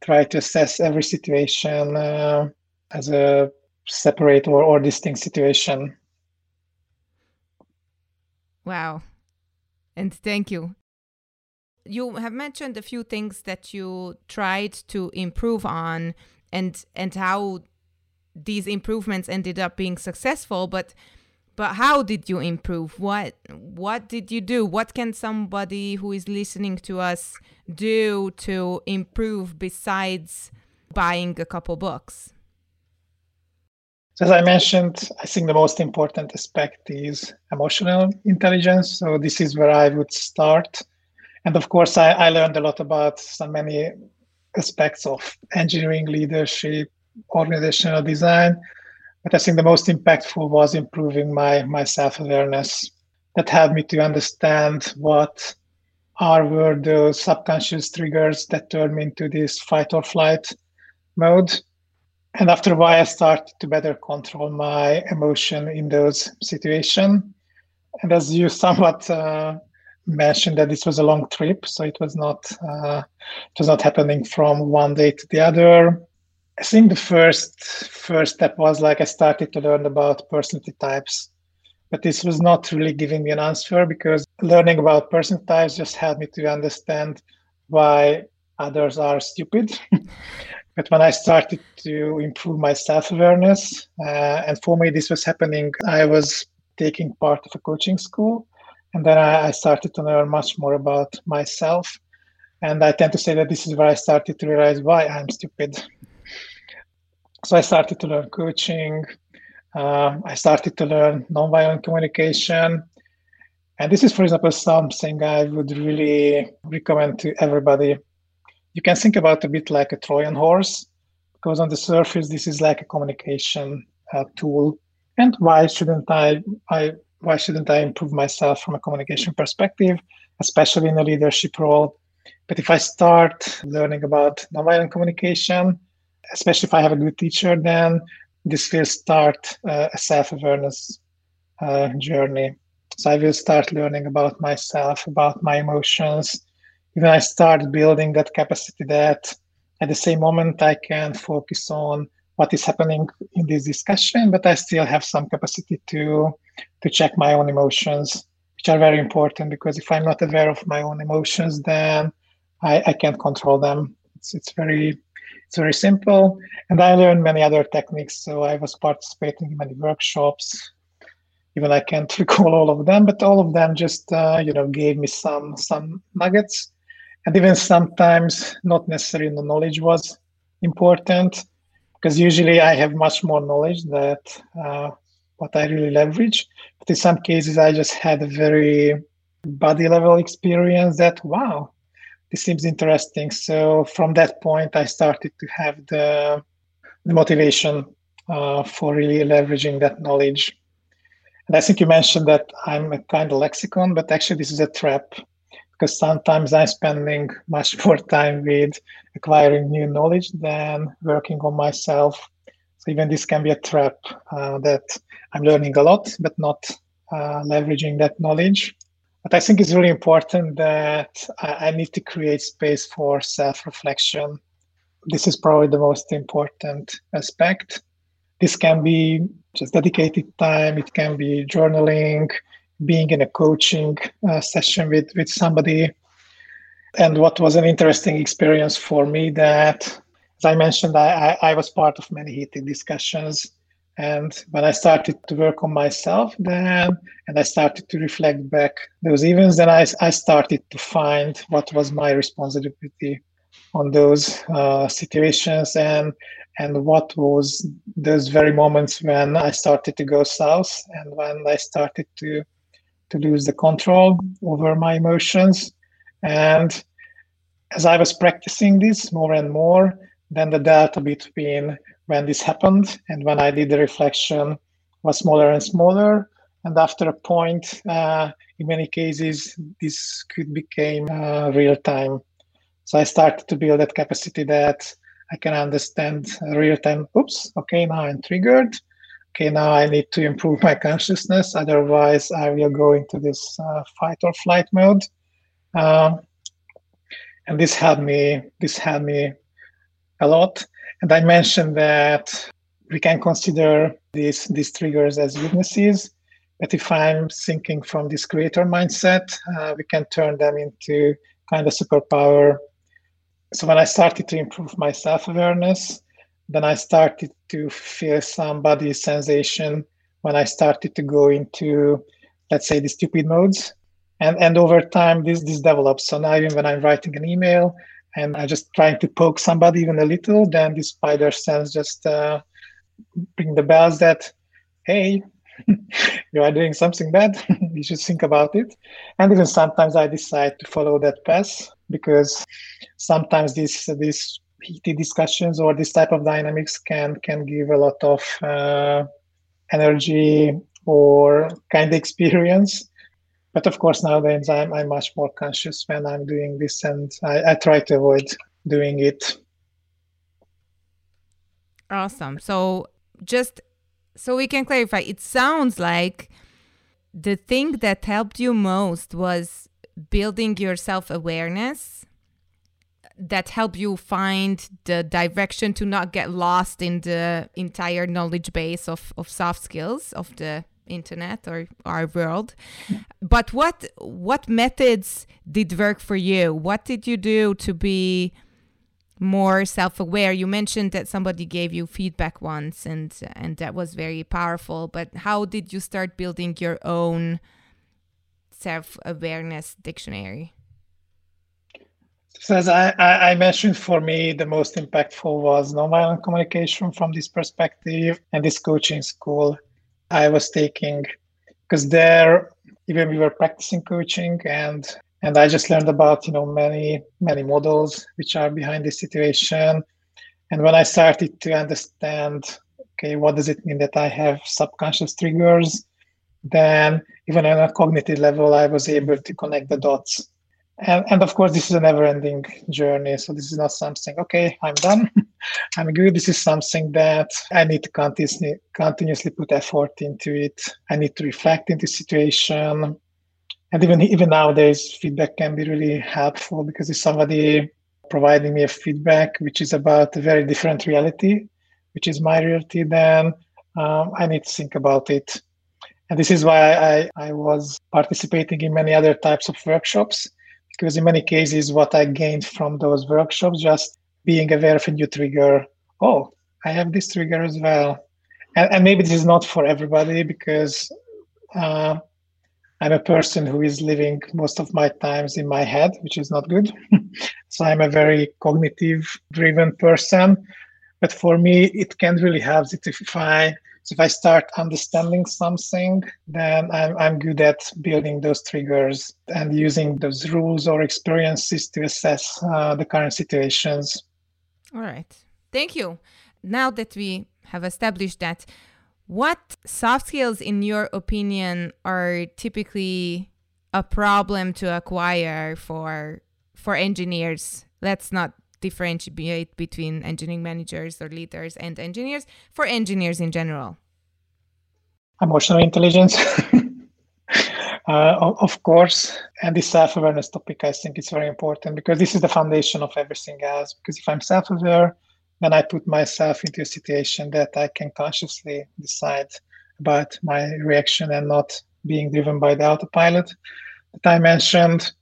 try to assess every situation uh, as a separate or, or distinct situation. Wow. And thank you. You have mentioned a few things that you tried to improve on and and how these improvements ended up being successful, but but how did you improve? What what did you do? What can somebody who is listening to us do to improve besides buying a couple books so as i mentioned i think the most important aspect is emotional intelligence so this is where i would start and of course i, I learned a lot about so many aspects of engineering leadership organizational design but I think the most impactful was improving my my self awareness. That helped me to understand what are were those subconscious triggers that turn me into this fight or flight mode. And after a while, I started to better control my emotion in those situations. And as you somewhat uh, mentioned, that this was a long trip, so it was not uh, it was not happening from one day to the other. I think the first first step was like I started to learn about personality types, but this was not really giving me an answer because learning about personality types just helped me to understand why others are stupid. but when I started to improve my self awareness, uh, and for me this was happening, I was taking part of a coaching school, and then I, I started to learn much more about myself. And I tend to say that this is where I started to realize why I'm stupid so I started to learn coaching. Um, I started to learn nonviolent communication. And this is, for example, something I would really recommend to everybody. You can think about a bit like a Trojan horse, because on the surface, this is like a communication uh, tool. And why shouldn't I, I why shouldn't I improve myself from a communication perspective, especially in a leadership role? But if I start learning about nonviolent communication, especially if I have a good teacher, then this will start uh, a self-awareness uh, journey. So I will start learning about myself, about my emotions. Even I start building that capacity that at the same moment I can focus on what is happening in this discussion, but I still have some capacity to to check my own emotions, which are very important because if I'm not aware of my own emotions, then I, I can't control them. It's it's very it's very simple. And I learned many other techniques. So I was participating in many workshops. Even I can't recall all of them, but all of them just uh, you know gave me some some nuggets. And even sometimes not necessarily the knowledge was important because usually I have much more knowledge that uh, what I really leverage. But in some cases, I just had a very body level experience that wow, this seems interesting. So from that point, I started to have the, the motivation uh, for really leveraging that knowledge. And I think you mentioned that I'm a kind of lexicon, but actually this is a trap because sometimes I'm spending much more time with acquiring new knowledge than working on myself. So even this can be a trap uh, that I'm learning a lot, but not uh, leveraging that knowledge. But I think it's really important that I, I need to create space for self reflection. This is probably the most important aspect. This can be just dedicated time, it can be journaling, being in a coaching uh, session with, with somebody. And what was an interesting experience for me that, as I mentioned, I, I, I was part of many heated discussions and when I started to work on myself, then and I started to reflect back those events, then I, I started to find what was my responsibility on those uh, situations and and what was those very moments when I started to go south and when I started to to lose the control over my emotions and as I was practicing this more and more, then the delta between when this happened and when I did the reflection was smaller and smaller. And after a point, uh, in many cases, this could become uh, real time. So I started to build that capacity that I can understand real time. Oops, okay, now I'm triggered. Okay, now I need to improve my consciousness. Otherwise, I will go into this uh, fight or flight mode. Um, and this helped me. This helped me a lot. And I mentioned that we can consider these these triggers as weaknesses. But if I'm thinking from this creator mindset, uh, we can turn them into kind of superpower. So when I started to improve my self-awareness, then I started to feel some body sensation when I started to go into, let's say, the stupid modes. And and over time, this this develops. So now even when I'm writing an email and I'm just trying to poke somebody even a little, then the spider sense just uh, ring the bells that, hey, you are doing something bad. you should think about it. And even sometimes I decide to follow that path because sometimes this these heated discussions or this type of dynamics can can give a lot of uh, energy or kind of experience. But of course nowadays I'm, I'm much more conscious when i'm doing this and I, I try to avoid doing it. Awesome. So just so we can clarify it sounds like the thing that helped you most was building your self-awareness that help you find the direction to not get lost in the entire knowledge base of, of soft skills of the internet or our world. But what what methods did work for you? What did you do to be more self-aware? You mentioned that somebody gave you feedback once and and that was very powerful but how did you start building your own self-awareness dictionary so as I, I, mentioned, for me, the most impactful was nonviolent communication from this perspective and this coaching school I was taking, because there, even we were practicing coaching and and I just learned about you know many many models which are behind this situation. And when I started to understand, okay, what does it mean that I have subconscious triggers, then even on a cognitive level, I was able to connect the dots and, and of course this is a never ending journey so this is not something okay i'm done. I'm good. This is something that i need to continuously continuously put effort into it. I need to reflect into situation. And even even nowadays feedback can be really helpful because if somebody providing me a feedback which is about a very different reality which is my reality then um, i need to think about it. And this is why I, I was participating in many other types of workshops because in many cases what i gained from those workshops just being aware of a new trigger oh i have this trigger as well. And, and maybe this is not for everybody because uh, i'm a person who is living most of my times in my head which is not good. So i'm a very cognitive driven person. But for me it can really help if i so if I start understanding something, then I'm, I'm good at building those triggers and using those rules or experiences to assess uh, the current situations. All right. Thank you. Now that we have established that, what soft skills, in your opinion, are typically a problem to acquire for for engineers? Let's not differentiate between engineering managers or leaders and engineers for engineers in general? Emotional intelligence. uh, of course, and this self awareness topic, I think, is very important because this is the foundation of everything else. Because if I'm self aware, then I put myself into a situation that I can consciously decide about my reaction and not being driven by the autopilot that I mentioned.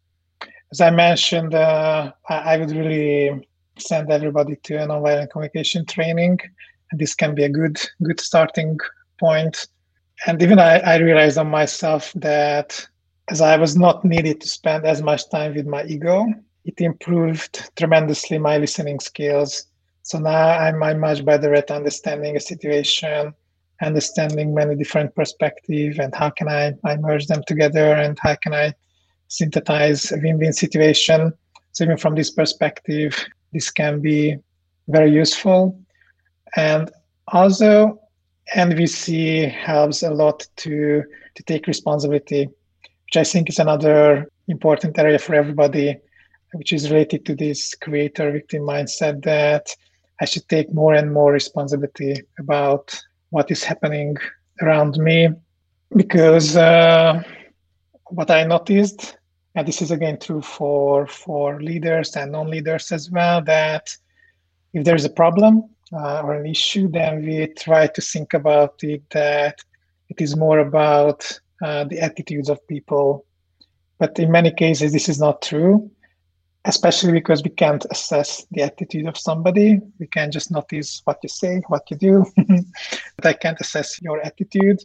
As I mentioned, uh, I, I, would really send everybody to a nonviolent communication training, and this can be a good good starting point. And even I, I realized on myself that as I was not needed to spend as much time with my ego, it improved tremendously my listening skills. So now I'm, I'm much better at understanding a situation, understanding many different perspectives, and how can I, I merge them together, and how can I synthesize a win-win situation So even from this perspective, this can be very useful. And also, NVC helps a lot to, to take responsibility, which I think is another important area for everybody, which is related to this creator victim mindset that I should take more and more responsibility about what is happening around me. Because uh, what I noticed, and this is again true for, for leaders and non leaders as well, that if there's a problem uh, or an issue, then we try to think about it that it is more about uh, the attitudes of people. But in many cases, this is not true, especially because we can't assess the attitude of somebody. We can just notice what you say, what you do, but I can't assess your attitude.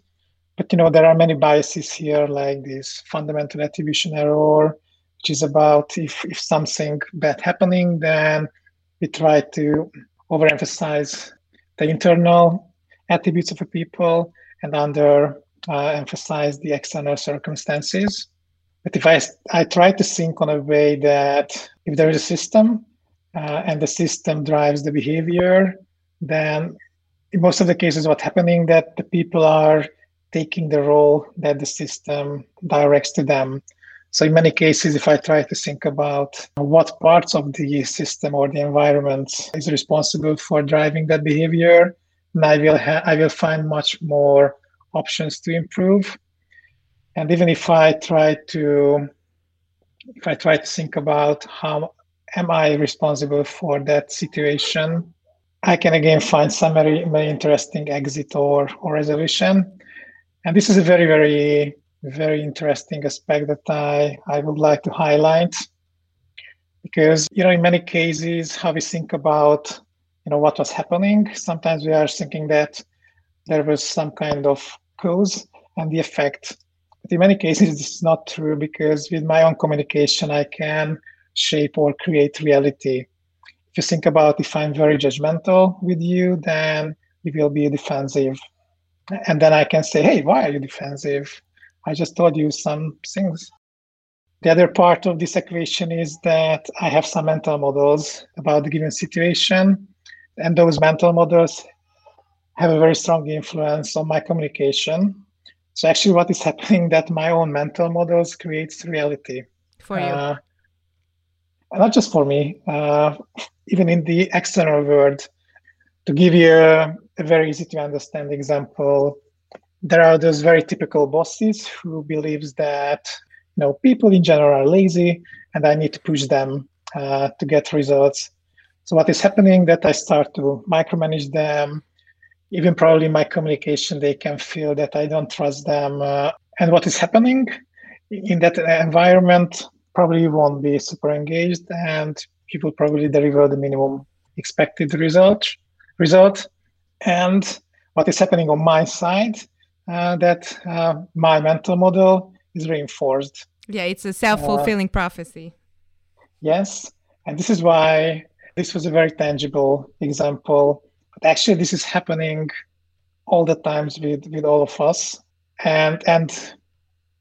But you know, there are many biases here, like this fundamental attribution error, which is about if, if something bad happening, then we try to overemphasize the internal attributes of a people and under uh, emphasize the external circumstances. But if I, I try to think on a way that if there is a system uh, and the system drives the behavior, then in most of the cases, what's happening that the people are taking the role that the system directs to them. So in many cases, if I try to think about what parts of the system or the environment is responsible for driving that behavior, I will ha- I will find much more options to improve. And even if I try to if I try to think about how am I responsible for that situation, I can again find some very, very interesting exit or, or resolution. And this is a very, very very interesting aspect that I, I would like to highlight. Because you know in many cases how we think about you know what was happening sometimes we are thinking that there was some kind of cause and the effect. But in many cases this is not true because with my own communication i can shape or create reality. If you think about if i'm very judgmental with you then you will be defensive and then i can say hey why are you defensive I just told you some things. The other part of this equation is that I have some mental models about the given situation, and those mental models have a very strong influence on my communication. So actually, what is happening that my own mental models creates reality for you. Uh, not just for me, uh, even in the external world. To give you a, a very easy to understand example, there are those very typical bosses who believes that you know people in general are lazy and I need to push them uh, to get results. So what is happening that I start to micromanage them. Even probably my communication, they can feel that I don't trust them. Uh, and what is happening in that environment probably won't be super engaged, and people probably deliver the minimum expected result. Result. And what is happening on my side uh, that uh, my mental model is reinforced. Yeah, it's a self fulfilling uh, prophecy. Yes. And this is why this was a very tangible example. But actually, this is happening all the times with, with all of us. And, and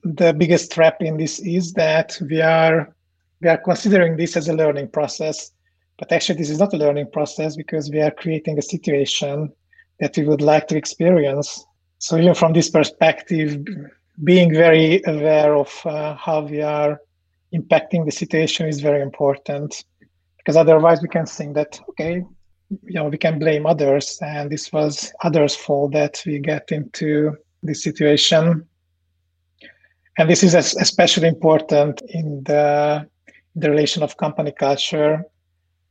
the biggest trap in this is that we are we are considering this as a learning process but actually this is not a learning process because we are creating a situation that we would like to experience. So even from this perspective, being very aware of uh, how we are impacting the situation is very important. Because otherwise we can think that okay you know we can blame others and this was others fault that we get into this situation. And this is especially important in the, the relation of company culture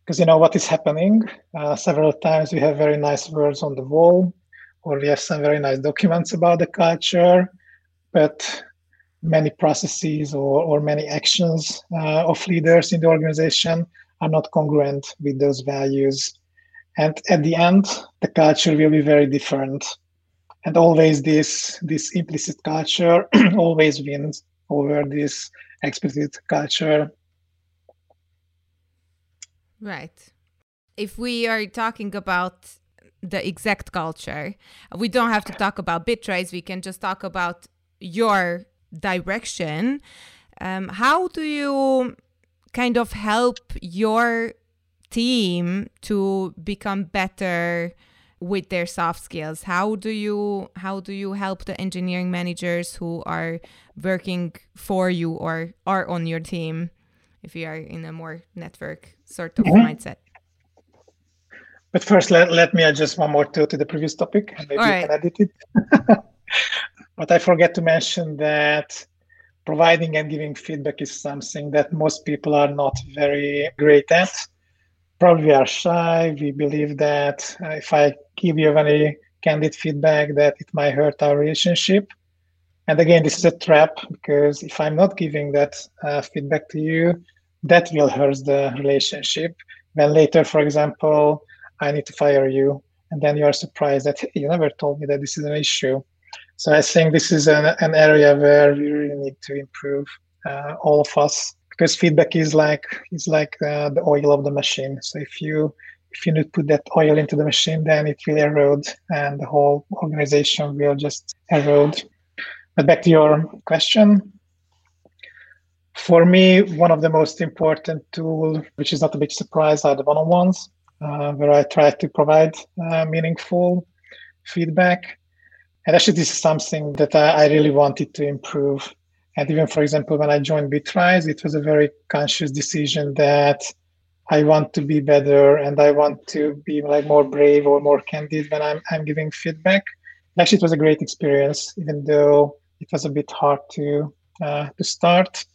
because you know what is happening uh, several times we have very nice words on the wall or we have some very nice documents about the culture, but many processes or, or many actions uh, of leaders in the organization are not congruent with those values. And at the end, the culture will be very different. And always this, this implicit culture always wins over this explicit culture. Right. If we are talking about the exact culture. We don't have to talk about Bitrise. We can just talk about your direction. Um, how do you kind of help your team to become better with their soft skills how do you how do you help the engineering managers who are working for you or are on your team if you are in a more network sort of mm-hmm. mindset but first let, let me adjust one more to, to the previous topic and maybe All you right. can edit it but i forget to mention that providing and giving feedback is something that most people are not very great at probably we are shy. We believe that uh, if I give you any candid feedback, that it might hurt our relationship. And again, this is a trap because if I'm not giving that uh, feedback to you, that will hurt the relationship. Then later, for example, I need to fire you, and then you are surprised that hey, you never told me that this is an issue. So I think this is an, an area where we really need to improve, uh, all of us because feedback is like is like uh, the oil of the machine. So if you if you put that oil into the machine, then it will erode, and the whole organization will just erode. But back to your question. For me, one of the most important tools, which is not a big surprise, are the one-on-ones, uh, where I try to provide uh, meaningful feedback. And actually, this is something that I, I really wanted to improve and even, for example, when I joined Bitrise, it was a very conscious decision that I want to be better and I want to be like more brave or more candid when I'm, I'm giving feedback. Actually, it was a great experience, even though it was a bit hard to uh, to start.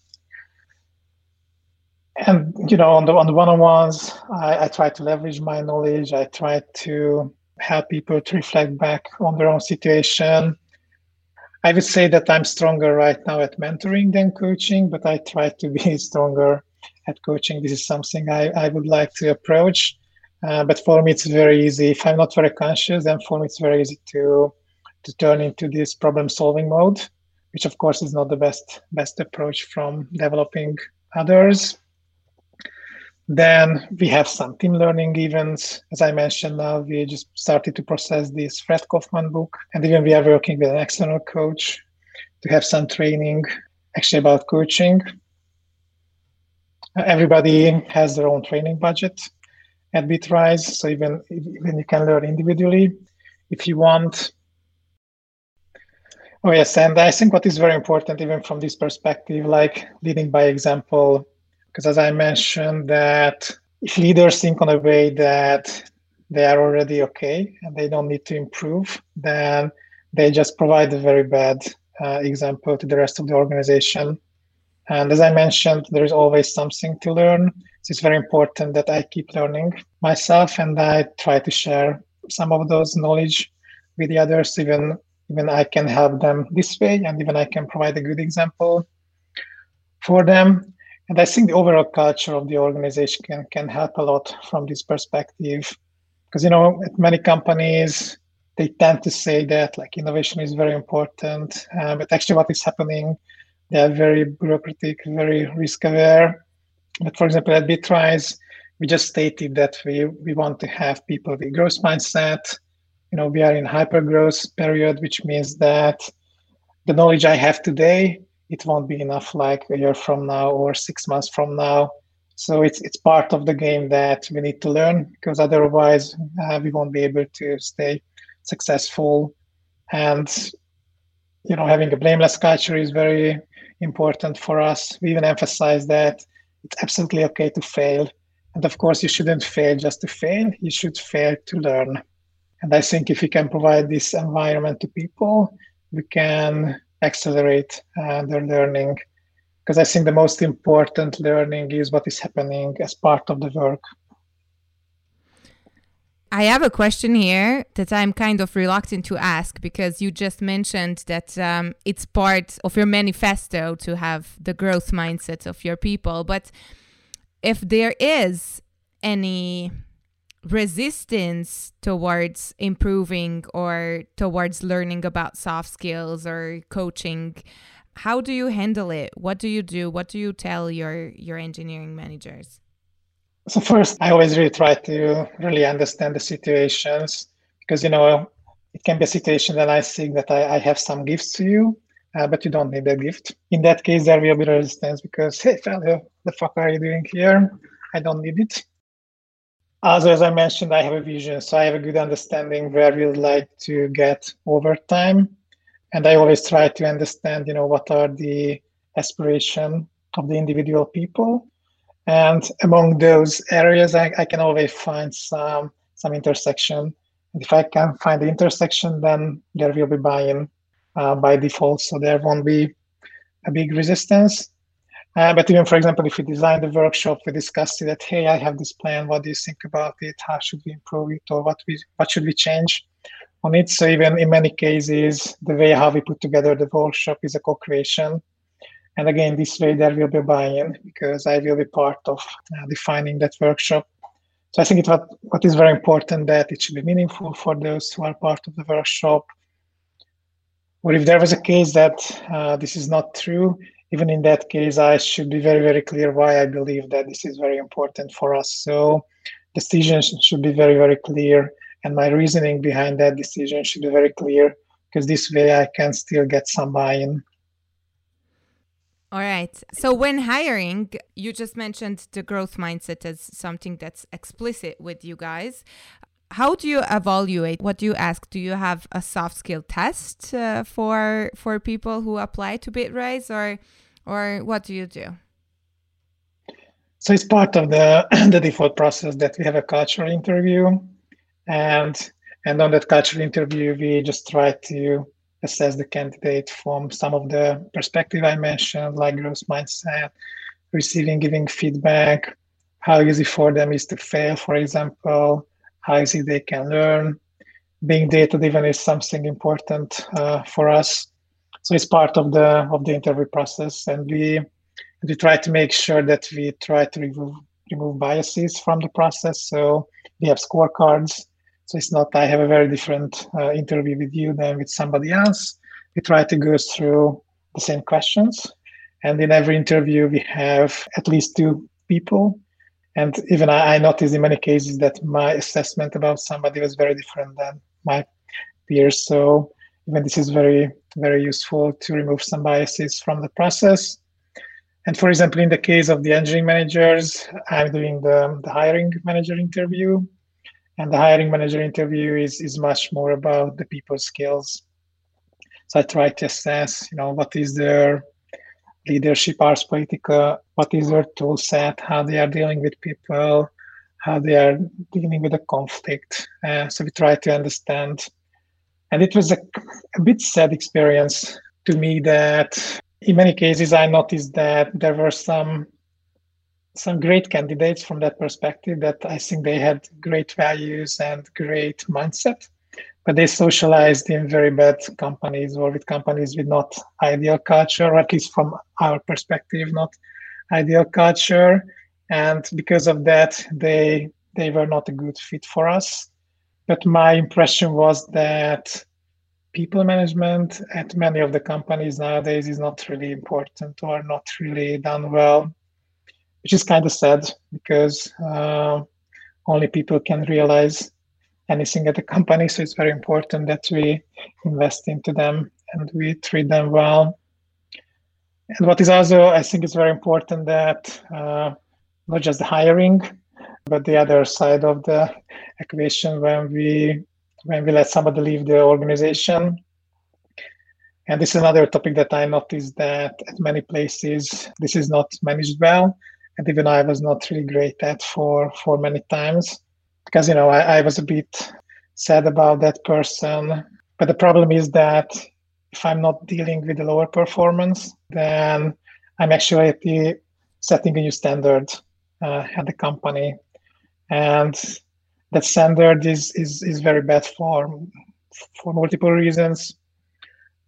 And you know, on the on the one-on-ones, I, I try to leverage my knowledge. I try to help people to reflect back on their own situation I would say that I'm stronger right now at mentoring than coaching, but I try to be stronger at coaching. This is something I, I would like to approach. Uh, but for me, it's very easy. If I'm not very conscious, then for me, it's very easy to to turn into this problem solving mode, which of course is not the best best approach from developing others. Then we have some team learning events. As I mentioned now, we just started to process this Fred Kofman book. And even we are working with an external coach to have some training actually about coaching. Everybody has their own training budget at Bitrise. So even, even you can learn individually if you want. Oh yes, and I think what is very important, even from this perspective, like leading by example, because as I mentioned, that if leaders think on a way that they are already okay and they don't need to improve, then they just provide a very bad uh, example to the rest of the organization. And as I mentioned, there is always something to learn. So it's very important that I keep learning myself and I try to share some of those knowledge with the others. Even even I can help them this way, and even I can provide a good example for them. And I think the overall culture of the organization can, can help a lot from this perspective. Because, you know, at many companies, they tend to say that like innovation is very important. Uh, but actually, what is happening, they are very bureaucratic, very risk aware. But for example, at Bitrise, we just stated that we, we want to have people with growth mindset. You know, we are in hyper growth period, which means that the knowledge I have today it won't be enough like a year from now or six months from now. So it's it's part of the game that we need to learn because otherwise uh, we won't be able to stay successful. And you know, having a blameless culture is very important for us. We even emphasize that it's absolutely okay to fail. And of course, you shouldn't fail just to fail. You should fail to learn. And I think if we can provide this environment to people, we can accelerate uh, their learning because I think the most important learning is what is happening as part of the work. I have a question here that I'm kind of reluctant to ask because you just mentioned that um, it's part of your manifesto to have the growth mindset of your people. But if there is any resistance towards improving or towards learning about soft skills or coaching how do you handle it what do you do what do you tell your your engineering managers so first i always really try to really understand the situations because you know it can be a situation that i think that i, I have some gifts to you uh, but you don't need that gift. In that case, there will be resistance because, hey, fellow, the fuck are you doing here? I don't need it. Also, as I mentioned, I have a vision, so I have a good understanding where we would like to get over time, and I always try to understand, you know, what are the aspiration of the individual people, and among those areas, I, I can always find some some intersection. And if I can find the intersection, then there will be buy-in uh, by default, so there won't be a big resistance. Uh, but even, for example, if we design the workshop, we discuss it that, hey, I have this plan. What do you think about it? How should we improve it, or what we what should we change on it? So even in many cases, the way how we put together the workshop is a co-creation. And again, this way there will be buy-in because I will be part of uh, defining that workshop. So I think it what what is very important that it should be meaningful for those who are part of the workshop. Or if there was a case that uh, this is not true, even in that case, I should be very, very clear why I believe that this is very important for us. So decisions should be very, very clear. And my reasoning behind that decision should be very clear because this way I can still get some buy-in. All right. So when hiring, you just mentioned the growth mindset as something that's explicit with you guys how do you evaluate what you ask? Do you have a soft skill test uh, for for people who apply to Bitrise or or what do you do? So it's part of the the default process that we have a cultural interview and and on that cultural interview we just try to assess the candidate from some of the perspective i mentioned like growth mindset receiving giving feedback how easy for them is to fail for example how easy they can learn. Being data driven is something important uh, for us. So it's part of the of the interview process, and we we try to make sure that we try to remove remove biases from the process. So we have scorecards. So it's not I have a very different uh, interview with you than with somebody else. We try to go through the same questions, and in every interview we have at least two people and even I, I noticed in many cases that my assessment about somebody was very different than my peers. So even this is very, very useful to remove some biases from the process. And for example, in the case of the engineering managers, I'm doing the, the hiring manager interview. And the hiring manager interview is, is much more about the people skills. So I try to assess, you know, what is their leadership ars poetica what is their tool set? How they are dealing with people? How they are dealing with a conflict? Uh, so we try to understand. And it was a, a bit sad experience to me that in many cases i noticed that there were some some great candidates from that perspective that i think they had great values and great mindset but they socialized in very bad companies or with companies with not ideal culture, or at least from our perspective, not ideal culture. And because of that, they they were not a good fit for us. But my impression was that people management at many of the companies nowadays is not really important or not really done well, which is kind of sad because uh, only people can realize anything at the company. So it's very important that we invest into them and we treat them well. And what is also, I think, is very important that uh, not just the hiring, but the other side of the equation when we when we let somebody leave the organization. And this is another topic that I noticed that at many places this is not managed well, and even I was not really great at for for many times because you know I, I was a bit sad about that person. But the problem is that if I'm not dealing with the lower performance, then I'm actually setting a new standard uh, at the company, and that standard is is is very bad for for multiple reasons.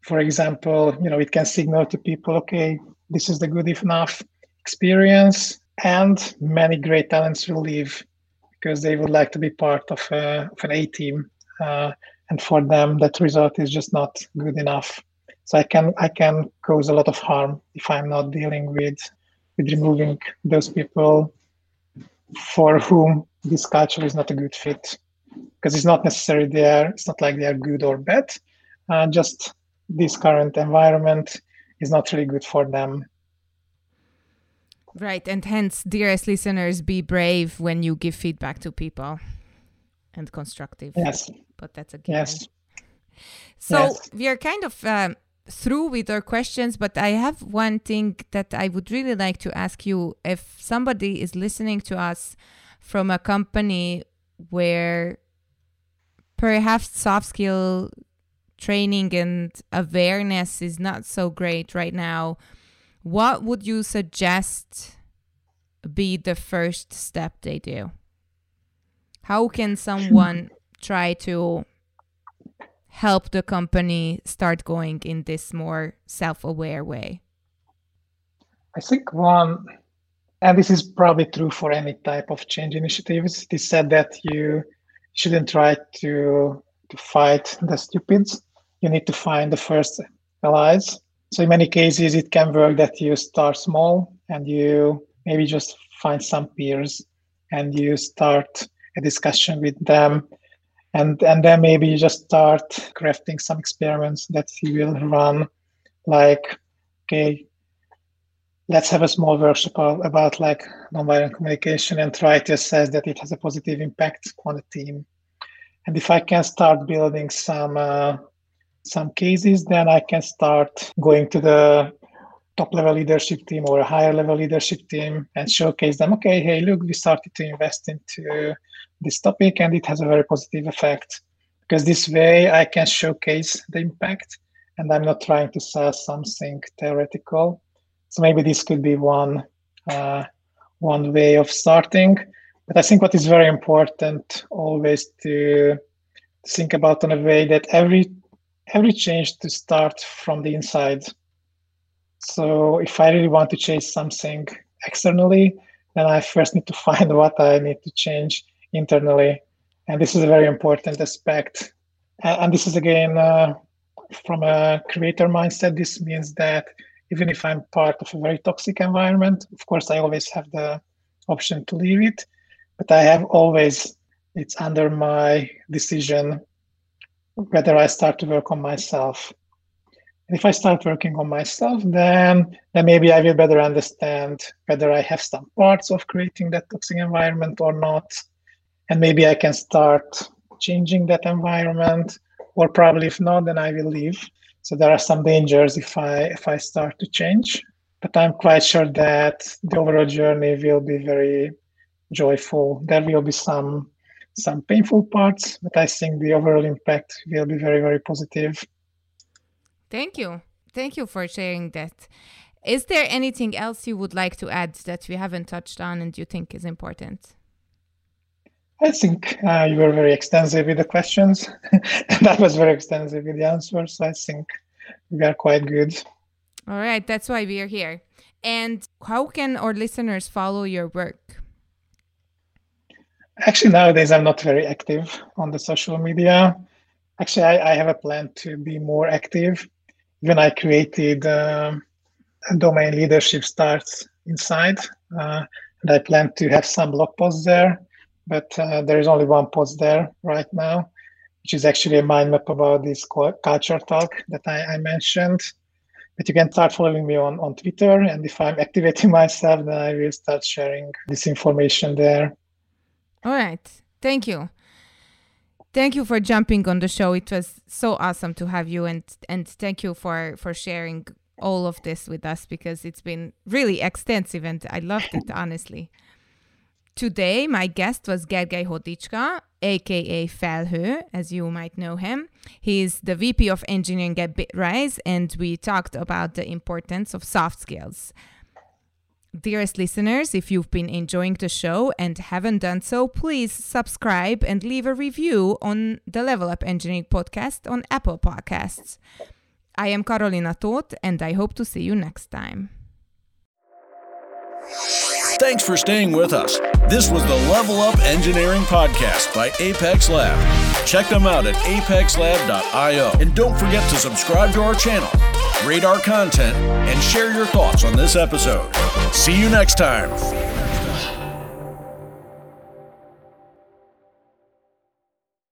For example, you know, it can signal to people, okay, this is the good enough experience, and many great talents will leave because they would like to be part of, a, of an A team, uh, and for them that result is just not good enough. So I can I can cause a lot of harm if I'm not dealing with with removing those people for whom this culture is not a good fit because it's not necessarily there. It's not like they are good or bad. Uh, just this current environment is not really good for them. Right. And hence, dearest listeners, be brave when you give feedback to people and constructive. Yes. But that's a given. Yes. So Yes. we are kind of um, through with our questions, but I have one thing that I would really like to ask you. If somebody is listening to us from a company where perhaps soft skill training and awareness is not so great right now, what would you suggest be the first step they do? How can someone try to help the company start going in this more self aware way? I think one, and this is probably true for any type of change initiatives, it is said that you shouldn't try to to fight the stupids. You need to find the first allies. So in many cases, it can work that you start small and you maybe just find some peers and you start a discussion with them. And and then maybe you just start crafting some experiments that you will run like okay let's have a small workshop about like nonviolent communication and try to assess that it has a positive impact on the team. And if i can start building some uh, some cases then i can start going to the top level leadership team or a higher level leadership team and showcase them okay hey look we started to invest into this topic and it has a very positive effect. Because this way i can showcase the impact and i'm not trying to sell something theoretical. So maybe this could be one uh, one way of starting. But i think what is very important always to think about in a way that every every change to start from the inside so if i really want to change something externally then i first need to find what i need to change internally. And this is a very important aspect. And this is again, uh, from a creator mindset, this means that even if I'm part of a very toxic environment, of course, I always have the option to leave it, but I have always, it's under my decision whether I start to work on myself. And if I start working on myself, then then maybe I will better understand whether I have some parts of creating that toxic environment or not and maybe I can start changing that environment, or probably if not, then I will leave. So there are some dangers if I if I start to change, but I'm quite sure that the overall journey will be very joyful. There will be some some painful parts, but I think the overall impact will be very very positive. Thank you. Thank you for sharing that. Is there anything else you would like to add that we haven't touched on and you think is important? I think uh, you were very extensive with the questions, and I was very extensive with the answers. I think we are quite good. All right, that's why we are here. And how can our listeners follow your work? Actually, nowadays I'm not very active on the social media. Actually, I, I have a plan to be more active. Even I created um, a domain leadership starts inside, uh, and I plan to have some blog posts there. But uh, there is only one post there right now, which is actually a mind map about this culture talk that I, I mentioned. But you can start following me on, on Twitter, and if I'm activating myself, then I will start sharing this information there. All right. Thank you. Thank you for jumping on the show. It was so awesome to have you and and thank you for for sharing all of this with us because it's been really extensive and I loved it honestly. Today my guest was Gergely Hodicska, aka Felhő, as you might know him. He's the VP of Engineering at Bitrise and we talked about the importance of soft skills. Dearest listeners, if you've been enjoying the show and haven't done so, please subscribe and leave a review on the Level Up Engineering podcast on Apple Podcasts. I am Karolina Tóth, and I hope to see you next time. Thanks for staying with us. This was the Level Up Engineering Podcast by Apex Lab. Check them out at apexlab.io. And don't forget to subscribe to our channel, rate our content, and share your thoughts on this episode. See you next time.